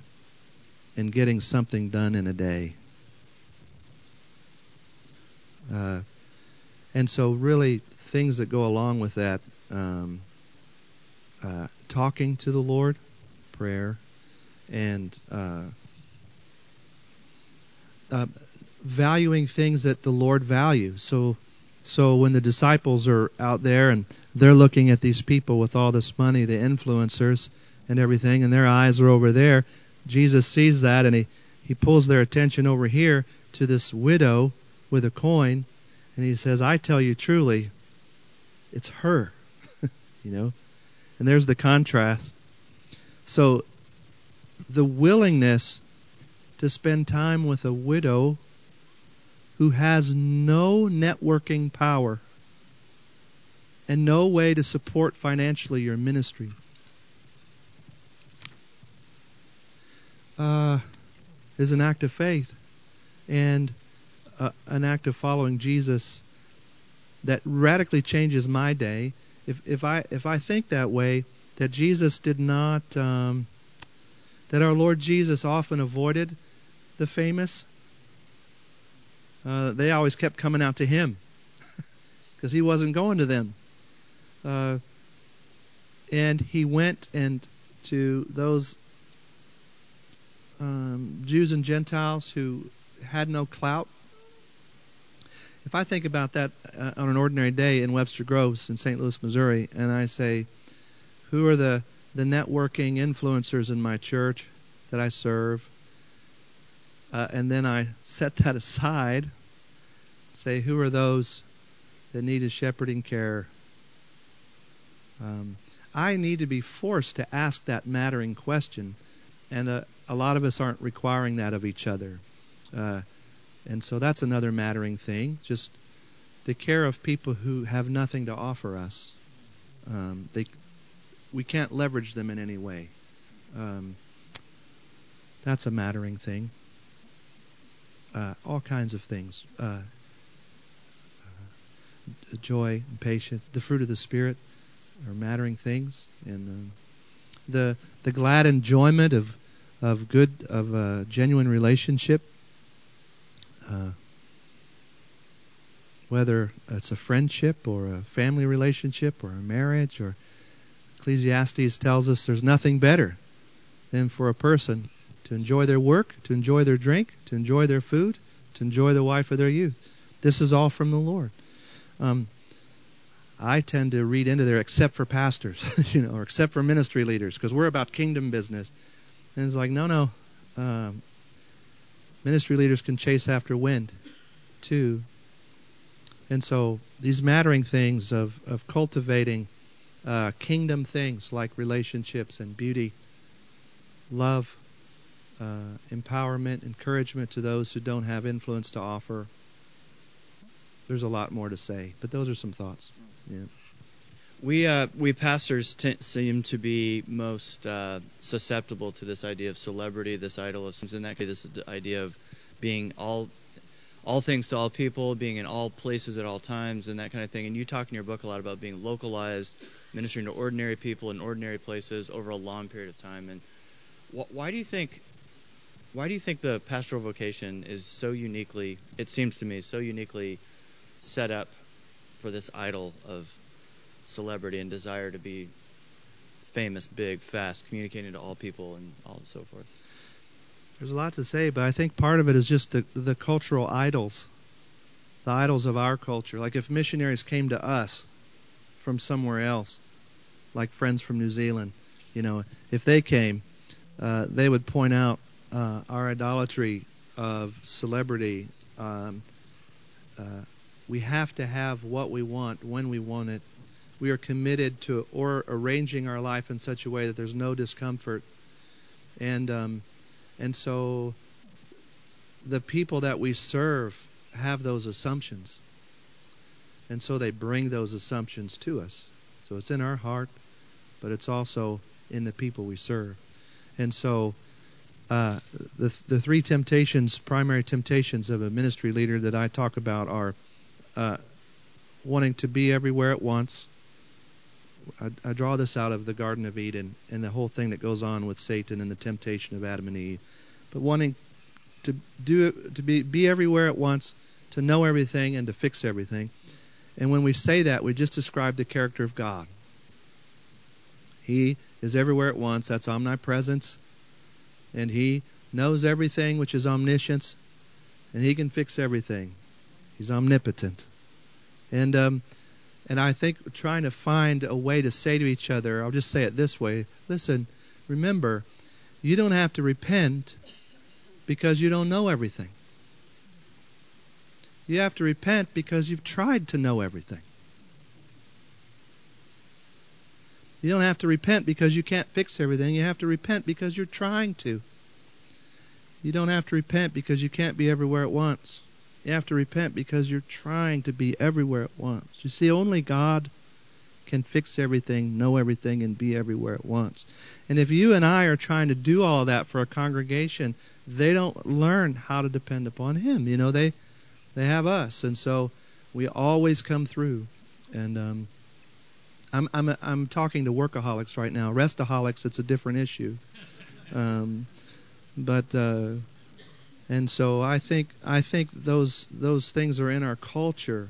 in getting something done in a day. Uh, and so, really, things that go along with that um, uh, talking to the Lord, prayer, and uh, uh valuing things that the Lord values. So, so when the disciples are out there and they're looking at these people with all this money, the influencers and everything, and their eyes are over there. Jesus sees that and he, he pulls their attention over here to this widow with a coin, and he says, I tell you truly, it's her. you know? And there's the contrast. So the willingness to spend time with a widow who has no networking power and no way to support financially your ministry. Uh, is an act of faith and uh, an act of following Jesus that radically changes my day. If if I if I think that way, that Jesus did not, um, that our Lord Jesus often avoided the famous. Uh, they always kept coming out to him because he wasn't going to them. Uh, and he went and to those um, Jews and Gentiles who had no clout. If I think about that uh, on an ordinary day in Webster Groves in St. Louis, Missouri, and I say, who are the, the networking influencers in my church that I serve? Uh, and then I set that aside, say, who are those that need a shepherding care um, I need to be forced to ask that mattering question, and uh, a lot of us aren't requiring that of each other. Uh, and so that's another mattering thing. Just the care of people who have nothing to offer us. Um, they, we can't leverage them in any way. Um, that's a mattering thing. Uh, all kinds of things. Uh, uh, joy, patience, the fruit of the Spirit are mattering things, and um, the the glad enjoyment of of good of a genuine relationship, uh, whether it's a friendship or a family relationship or a marriage or Ecclesiastes tells us there's nothing better than for a person to enjoy their work, to enjoy their drink, to enjoy their food, to enjoy the wife of their youth. This is all from the Lord. Um, I tend to read into there, except for pastors, you know, or except for ministry leaders, because we're about kingdom business. And it's like, no, no. Um, ministry leaders can chase after wind, too. And so these mattering things of, of cultivating uh, kingdom things like relationships and beauty, love, uh, empowerment, encouragement to those who don't have influence to offer. There's a lot more to say, but those are some thoughts. Yeah. We uh, we pastors t- seem to be most uh, susceptible to this idea of celebrity, this idol of and that this idea of being all all things to all people, being in all places at all times, and that kind of thing. And you talk in your book a lot about being localized, ministering to ordinary people in ordinary places over a long period of time. And wh- why do you think why do you think the pastoral vocation is so uniquely, it seems to me, so uniquely set up for this idol of celebrity and desire to be famous, big, fast, communicating to all people, and all so forth. There's a lot to say, but I think part of it is just the the cultural idols, the idols of our culture. Like if missionaries came to us from somewhere else, like friends from New Zealand, you know, if they came, uh, they would point out uh, our idolatry of celebrity. Um, uh, we have to have what we want when we want it we are committed to or arranging our life in such a way that there's no discomfort. And um, and so the people that we serve have those assumptions. And so they bring those assumptions to us. So it's in our heart, but it's also in the people we serve. And so uh, the the three temptations, primary temptations of a ministry leader that I talk about are uh, wanting to be everywhere at once, I, I draw this out of the Garden of Eden and the whole thing that goes on with Satan and the temptation of Adam and Eve. But wanting to do to be be everywhere at once, to know everything and to fix everything. And when we say that, we just describe the character of God. He is everywhere at once. That's omnipresence. And he knows everything, which is omniscience. And he can fix everything. He's omnipotent. And um, and I think trying to find a way to say to each other, I'll just say it this way listen, remember, you don't have to repent because you don't know everything. You have to repent because you've tried to know everything. You don't have to repent because you can't fix everything. You have to repent because you're trying to. You don't have to repent because you can't be everywhere at once. You have to repent because you're trying to be everywhere at once. You see, only God can fix everything, know everything, and be everywhere at once. And if you and I are trying to do all that for a congregation, they don't learn how to depend upon Him. You know, they they have us, and so we always come through. And um, I'm I'm I'm talking to workaholics right now. Restaholics, it's a different issue. Um, but uh, and so I think I think those those things are in our culture,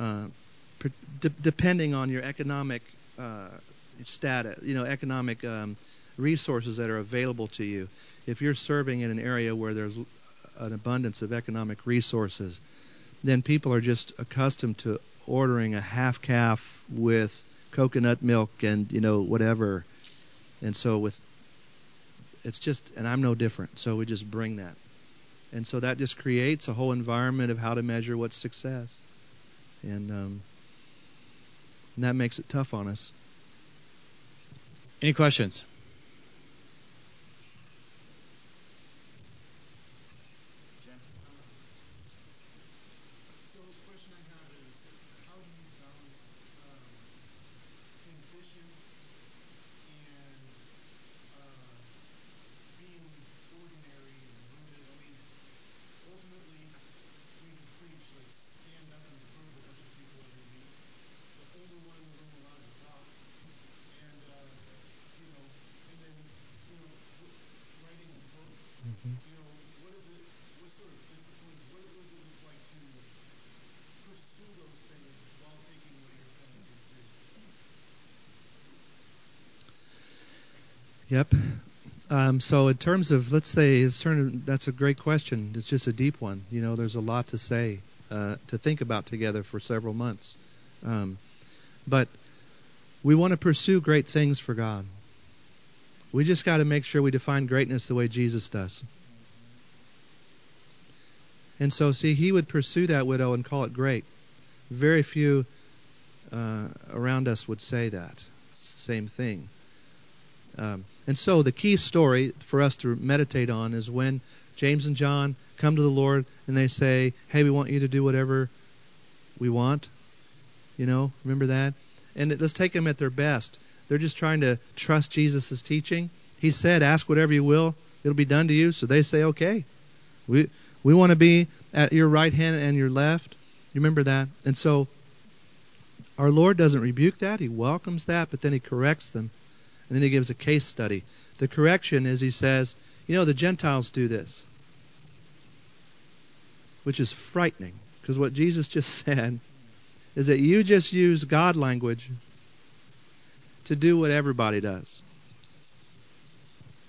uh, depending on your economic uh, status, you know, economic um, resources that are available to you. If you're serving in an area where there's an abundance of economic resources, then people are just accustomed to ordering a half caff with coconut milk and you know whatever, and so with it's just and I'm no different. So we just bring that. And so that just creates a whole environment of how to measure what's success. And, um, and that makes it tough on us. Any questions? Yep. Um, so in terms of, let's say, that's a great question. It's just a deep one. You know, there's a lot to say, uh, to think about together for several months. Um, but we want to pursue great things for God. We just got to make sure we define greatness the way Jesus does. And so, see, he would pursue that widow and call it great. Very few uh, around us would say that. Same thing. Um, and so the key story for us to meditate on is when James and John come to the Lord and they say, "Hey, we want you to do whatever we want." You know, remember that? And let's take them at their best. They're just trying to trust Jesus' teaching. He said, "Ask whatever you will; it'll be done to you." So they say, "Okay, we we want to be at your right hand and your left." You remember that? And so our Lord doesn't rebuke that; He welcomes that, but then He corrects them, and then He gives a case study. The correction is He says, "You know, the Gentiles do this," which is frightening because what Jesus just said is that you just use God language to do what everybody does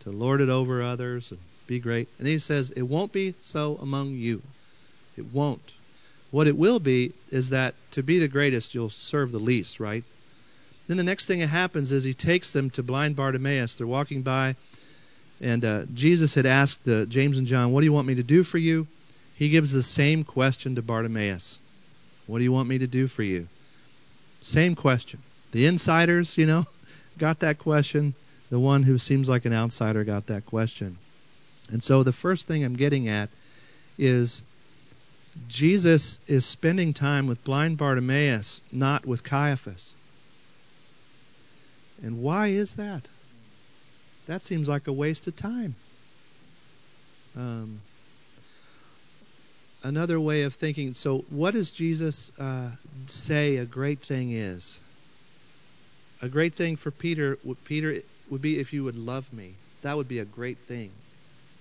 to lord it over others and be great. And he says, It won't be so among you. It won't. What it will be is that to be the greatest, you'll serve the least, right? Then the next thing that happens is he takes them to blind Bartimaeus. They're walking by, and uh, Jesus had asked uh, James and John, What do you want me to do for you? He gives the same question to Bartimaeus What do you want me to do for you? Same question. The insiders, you know, got that question. The one who seems like an outsider got that question. And so the first thing I'm getting at is Jesus is spending time with blind Bartimaeus, not with Caiaphas. And why is that? That seems like a waste of time. Um, another way of thinking so, what does Jesus uh, say a great thing is? A great thing for Peter, Peter would be if you would love me. That would be a great thing.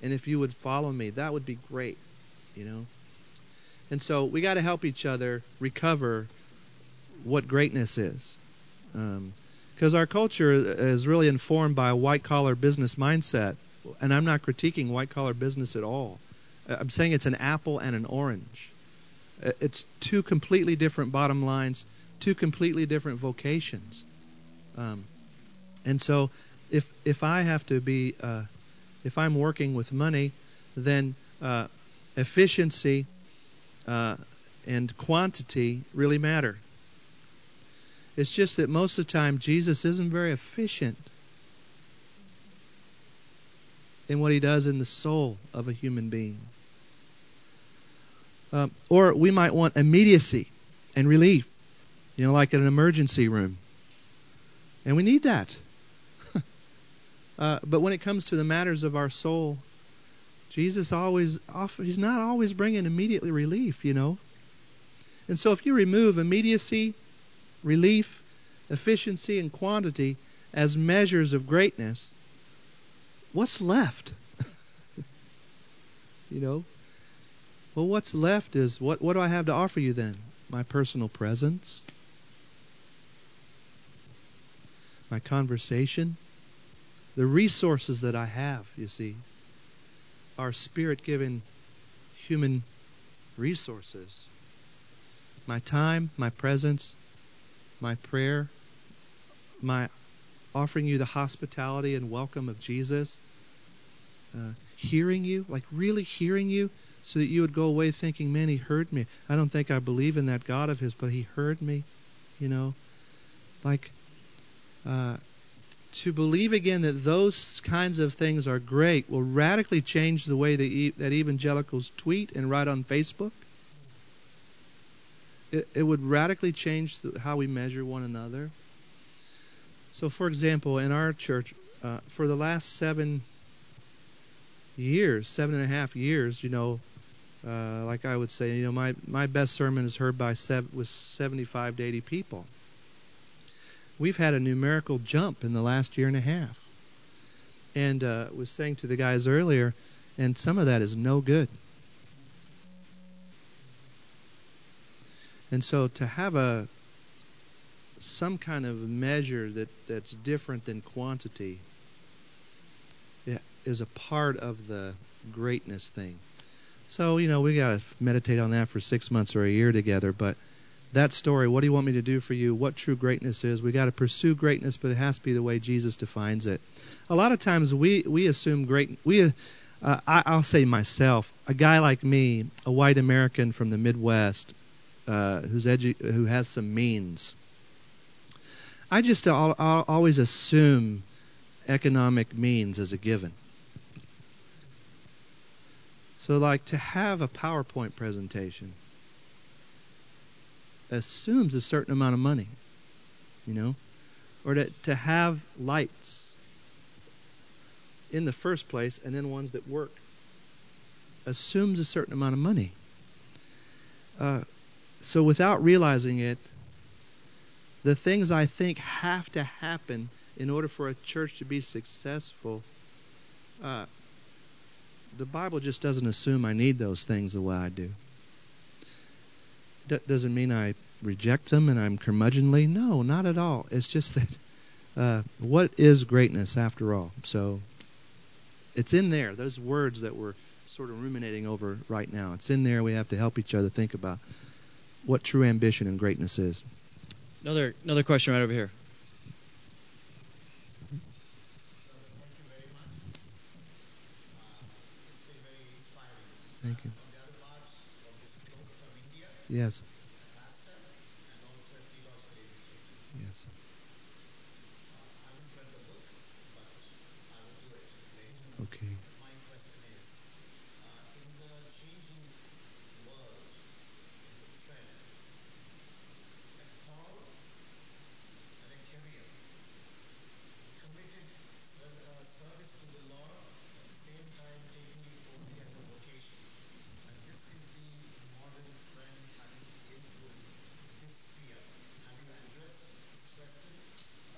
And if you would follow me, that would be great, you know? And so we got to help each other recover what greatness is. Because our culture is really informed by a white collar business mindset. And I'm not critiquing white collar business at all. I'm saying it's an apple and an orange. It's two completely different bottom lines, two completely different vocations. Um, and so, if if I have to be, uh, if I'm working with money, then uh, efficiency uh, and quantity really matter. It's just that most of the time Jesus isn't very efficient in what he does in the soul of a human being. Uh, or we might want immediacy and relief, you know, like in an emergency room. And we need that. uh, but when it comes to the matters of our soul, Jesus always, he's not always bringing immediately relief, you know. And so if you remove immediacy, relief, efficiency, and quantity as measures of greatness, what's left? you know? Well, what's left is what, what do I have to offer you then? My personal presence? my conversation, the resources that I have, you see, are spirit given human resources. My time, my presence, my prayer, my offering you the hospitality and welcome of Jesus, uh, hearing you, like really hearing you, so that you would go away thinking, man, he heard me. I don't think I believe in that God of his, but he heard me, you know. Like uh, to believe again that those kinds of things are great will radically change the way that, that evangelicals tweet and write on Facebook. It, it would radically change how we measure one another. So, for example, in our church, uh, for the last seven years, seven and a half years, you know, uh, like I would say, you know, my, my best sermon is heard by was 75 to 80 people we've had a numerical jump in the last year and a half. And uh, was saying to the guys earlier, and some of that is no good. And so to have a some kind of measure that, that's different than quantity is a part of the greatness thing. So, you know, we got to meditate on that for six months or a year together, but that story. What do you want me to do for you? What true greatness is? We got to pursue greatness, but it has to be the way Jesus defines it. A lot of times we we assume great. We, uh, I, I'll say myself, a guy like me, a white American from the Midwest, uh, who's edu- who has some means. I just I'll, I'll always assume economic means as a given. So, like to have a PowerPoint presentation assumes a certain amount of money, you know, or to to have lights in the first place and then ones that work assumes a certain amount of money. Uh, so without realizing it, the things I think have to happen in order for a church to be successful, uh, the Bible just doesn't assume I need those things the way I do. That doesn't mean I reject them and I'm curmudgeonly. No, not at all. It's just that uh, what is greatness after all? So it's in there. Those words that we're sort of ruminating over right now. It's in there. We have to help each other think about what true ambition and greatness is. Another another question right over here. Thank you. Yes. Yes. Okay. My question is, uh, in the changing world, in the trend, a call and a career, committed ser- uh, service to the Lord, at the same time taking it only as a vocation. And this is the modern trend having influenced this sphere. Have you addressed this question,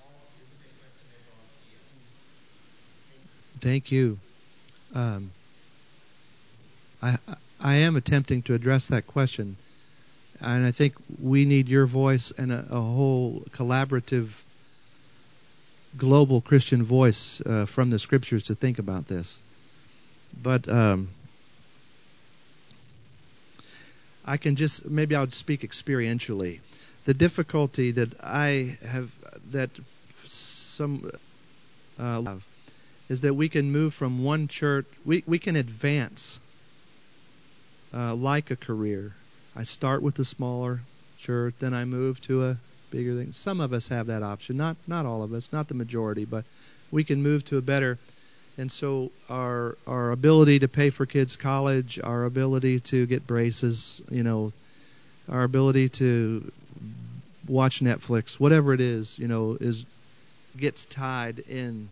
or is it a question at all here? Thank you. Um, I I am attempting to address that question, and I think we need your voice and a, a whole collaborative, global Christian voice uh, from the Scriptures to think about this. But um, I can just maybe I would speak experientially. The difficulty that I have that some uh, is that we can move from one church, we, we can advance uh, like a career. I start with a smaller church, then I move to a bigger thing. Some of us have that option, not not all of us, not the majority, but we can move to a better. And so our our ability to pay for kids' college, our ability to get braces, you know, our ability to watch Netflix, whatever it is, you know, is gets tied in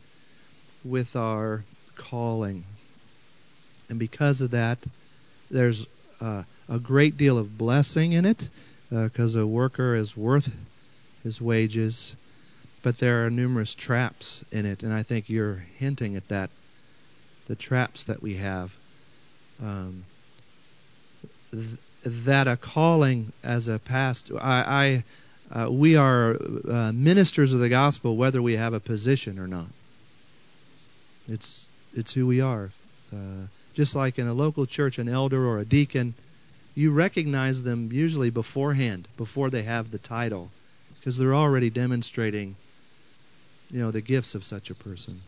with our calling. And because of that, there's uh, a great deal of blessing in it because uh, a worker is worth his wages. But there are numerous traps in it, and I think you're hinting at that the traps that we have. Um, th- that a calling as a pastor, I, I uh, we are uh, ministers of the gospel whether we have a position or not. It's it's who we are. Uh, just like in a local church, an elder or a deacon, you recognize them usually beforehand, before they have the title, because they're already demonstrating, you know, the gifts of such a person.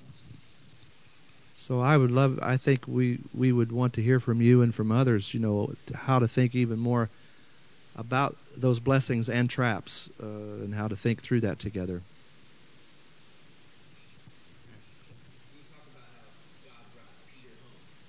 So I would love. I think we we would want to hear from you and from others. You know, how to think even more about those blessings and traps, uh, and how to think through that together. Yes. Yes. Yes. Have you found certain rhythms and practices in your own experience that have helped you sort of go home, as it were, and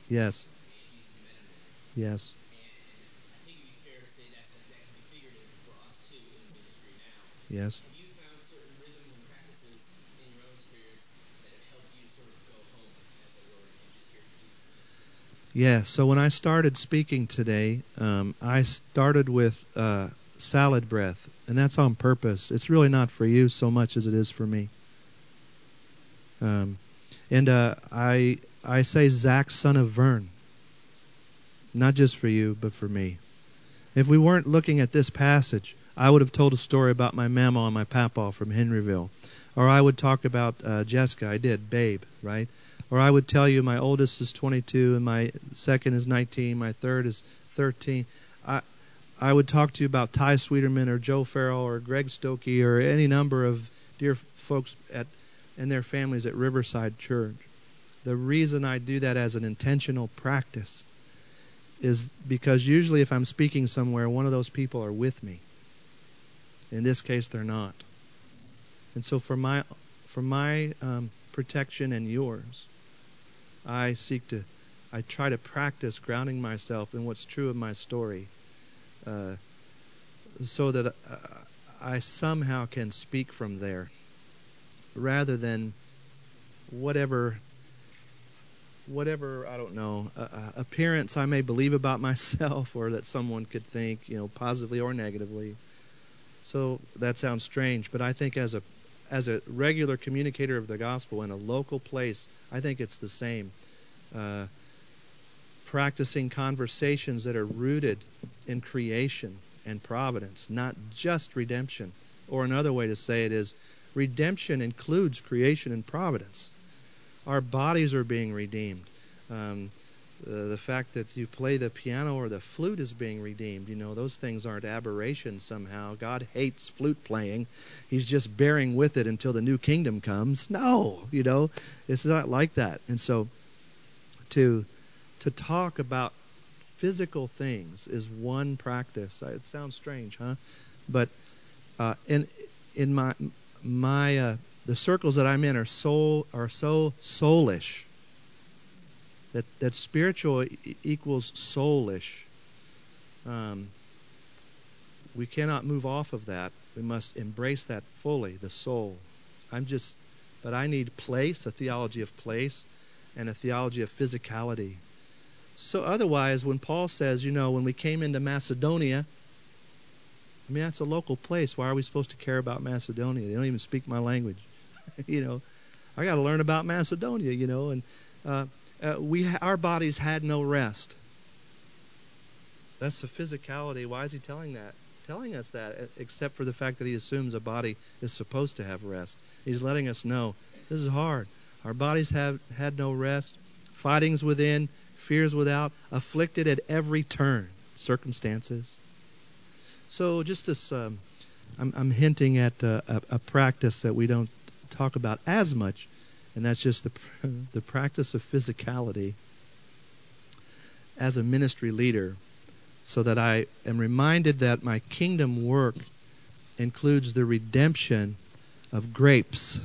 just hear Jesus? Yeah. So when I started speaking today, um, I started with uh, salad breath, and that's on purpose. It's really not for you so much as it is for me. Um, and uh, I I say Zack, son of Vern, not just for you, but for me. If we weren't looking at this passage, I would have told a story about my mama and my papa from Henryville. Or I would talk about uh, Jessica. I did, Babe, right? Or I would tell you my oldest is 22 and my second is 19, my third is 13. I, I would talk to you about Ty Sweeterman or Joe Farrell or Greg Stokey or any number of dear folks at and their families at Riverside Church. The reason I do that as an intentional practice is because usually if I'm speaking somewhere, one of those people are with me. In this case, they're not. And so for my for my um, protection and yours, I seek to I try to practice grounding myself in what's true of my story, uh, so that uh, I somehow can speak from there, rather than whatever whatever I don't know uh, appearance I may believe about myself or that someone could think, you know, positively or negatively. So that sounds strange, but I think as a as a regular communicator of the gospel in a local place, I think it's the same. Uh, practicing conversations that are rooted in creation and providence, not just redemption. Or another way to say it is redemption includes creation and providence. Our bodies are being redeemed. Um, uh, the fact that you play the piano or the flute is being redeemed. You know, those things aren't aberrations somehow. God hates flute playing. He's just bearing with it until the new kingdom comes. No, you know, it's not like that. And so to to talk about physical things is one practice. It sounds strange, huh? But uh, in in my my uh, the circles that I'm in are so are so soulish that that spiritual e- equals soulish. Um, we cannot move off of that. We must embrace that fully, the soul. I'm just, but I need place, a theology of place, and a theology of physicality. So otherwise, when Paul says, you know, when we came into Macedonia, I mean that's a local place. Why are we supposed to care about Macedonia? They don't even speak my language. you know, I got to learn about Macedonia. You know, and uh, uh, we our bodies had no rest. That's the physicality. Why is he telling that? Telling us that, except for the fact that he assumes a body is supposed to have rest. He's letting us know this is hard. Our bodies have had no rest. Fightings within, fears without, afflicted at every turn, circumstances. So just this, um, I'm, I'm, hinting at uh, a, a practice that we don't talk about as much and that's just the the practice of physicality as a ministry leader so that I am reminded that my kingdom work includes the redemption of grapes.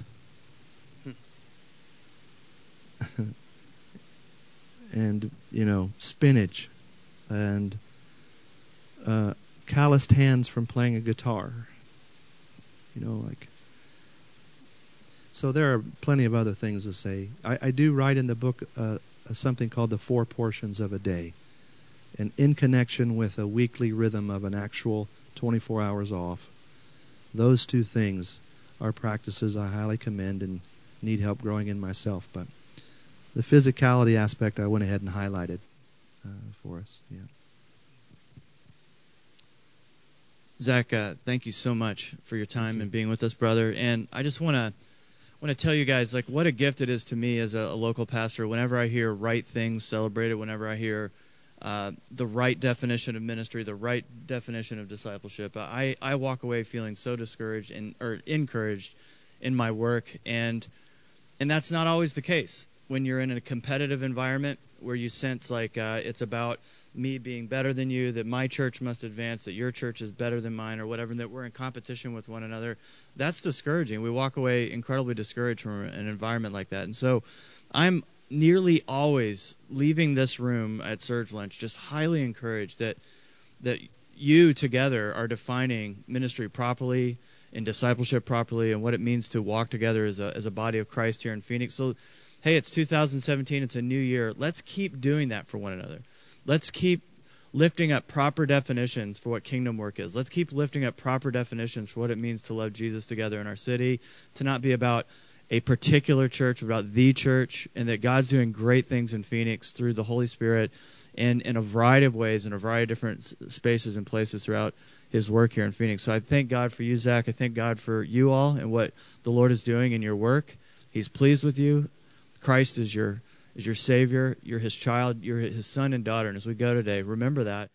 And you know spinach and uh, calloused hands from playing a guitar. You know like so there are plenty of other things to say. I, I do write in the book uh, something called the four portions of a day, and in connection with a weekly rhythm of an actual 24 hours off. Those two things are practices I highly commend and need help growing in myself. But the physicality aspect I went ahead and highlighted uh, for us. Yeah. Zack, uh, thank you so much for your time and being with us, brother. And I just want to want to tell you guys like what a gift it is to me as a, a local pastor. Whenever I hear right things celebrated, whenever I hear uh, the right definition of ministry, the right definition of discipleship, I I walk away feeling so discouraged and or encouraged in my work, and and that's not always the case when you're in a competitive environment where you sense like uh, it's about me being better than you, that my church must advance, that your church is better than mine, or whatever, and that we're in competition with one another, that's discouraging. We walk away incredibly discouraged from an environment like that. And so I'm nearly always leaving this room at Surge Lunch just highly encouraged that that you together are defining ministry properly and discipleship properly and what it means to walk together as a as a body of Christ here in Phoenix. So hey, it's 2017, it's a new year. Let's keep doing that for one another. Let's keep lifting up proper definitions for what kingdom work is. Let's keep lifting up proper definitions for what it means to love Jesus together in our city, to not be about a particular church, about the church, and that God's doing great things in Phoenix through the Holy Spirit and in a variety of ways, in a variety of different spaces and places throughout His work here in Phoenix. So I thank God for you, Zack. I thank God for you all and what the Lord is doing in your work. He's pleased with you. Christ is your is your Savior. You're His child. You're His son and daughter. And as we go today, remember that.